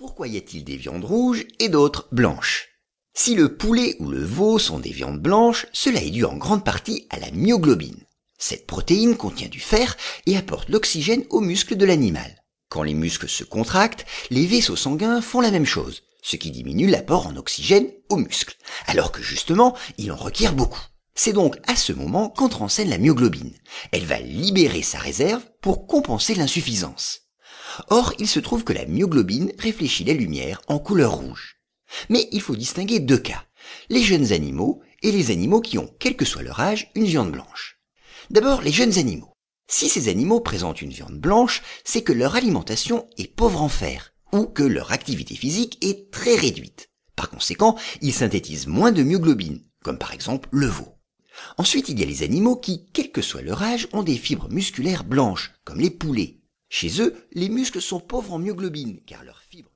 Pourquoi y a-t-il des viandes rouges et d'autres blanches? Si le poulet ou le veau sont des viandes blanches, cela est dû en grande partie à la myoglobine. Cette protéine contient du fer et apporte l'oxygène aux muscles de l'animal. Quand les muscles se contractent, les vaisseaux sanguins font la même chose, ce qui diminue l'apport en oxygène aux muscles, alors que justement, il en requiert beaucoup. C'est donc à ce moment qu'entre en scène la myoglobine. Elle va libérer sa réserve pour compenser l'insuffisance. Or, il se trouve que la myoglobine réfléchit la lumière en couleur rouge. Mais il faut distinguer deux cas, les jeunes animaux et les animaux qui ont, quel que soit leur âge, une viande blanche. D'abord, les jeunes animaux. Si ces animaux présentent une viande blanche, c'est que leur alimentation est pauvre en fer, ou que leur activité physique est très réduite. Par conséquent, ils synthétisent moins de myoglobine, comme par exemple le veau. Ensuite, il y a les animaux qui, quel que soit leur âge, ont des fibres musculaires blanches, comme les poulets. Chez eux, les muscles sont pauvres en myoglobine, car leurs fibres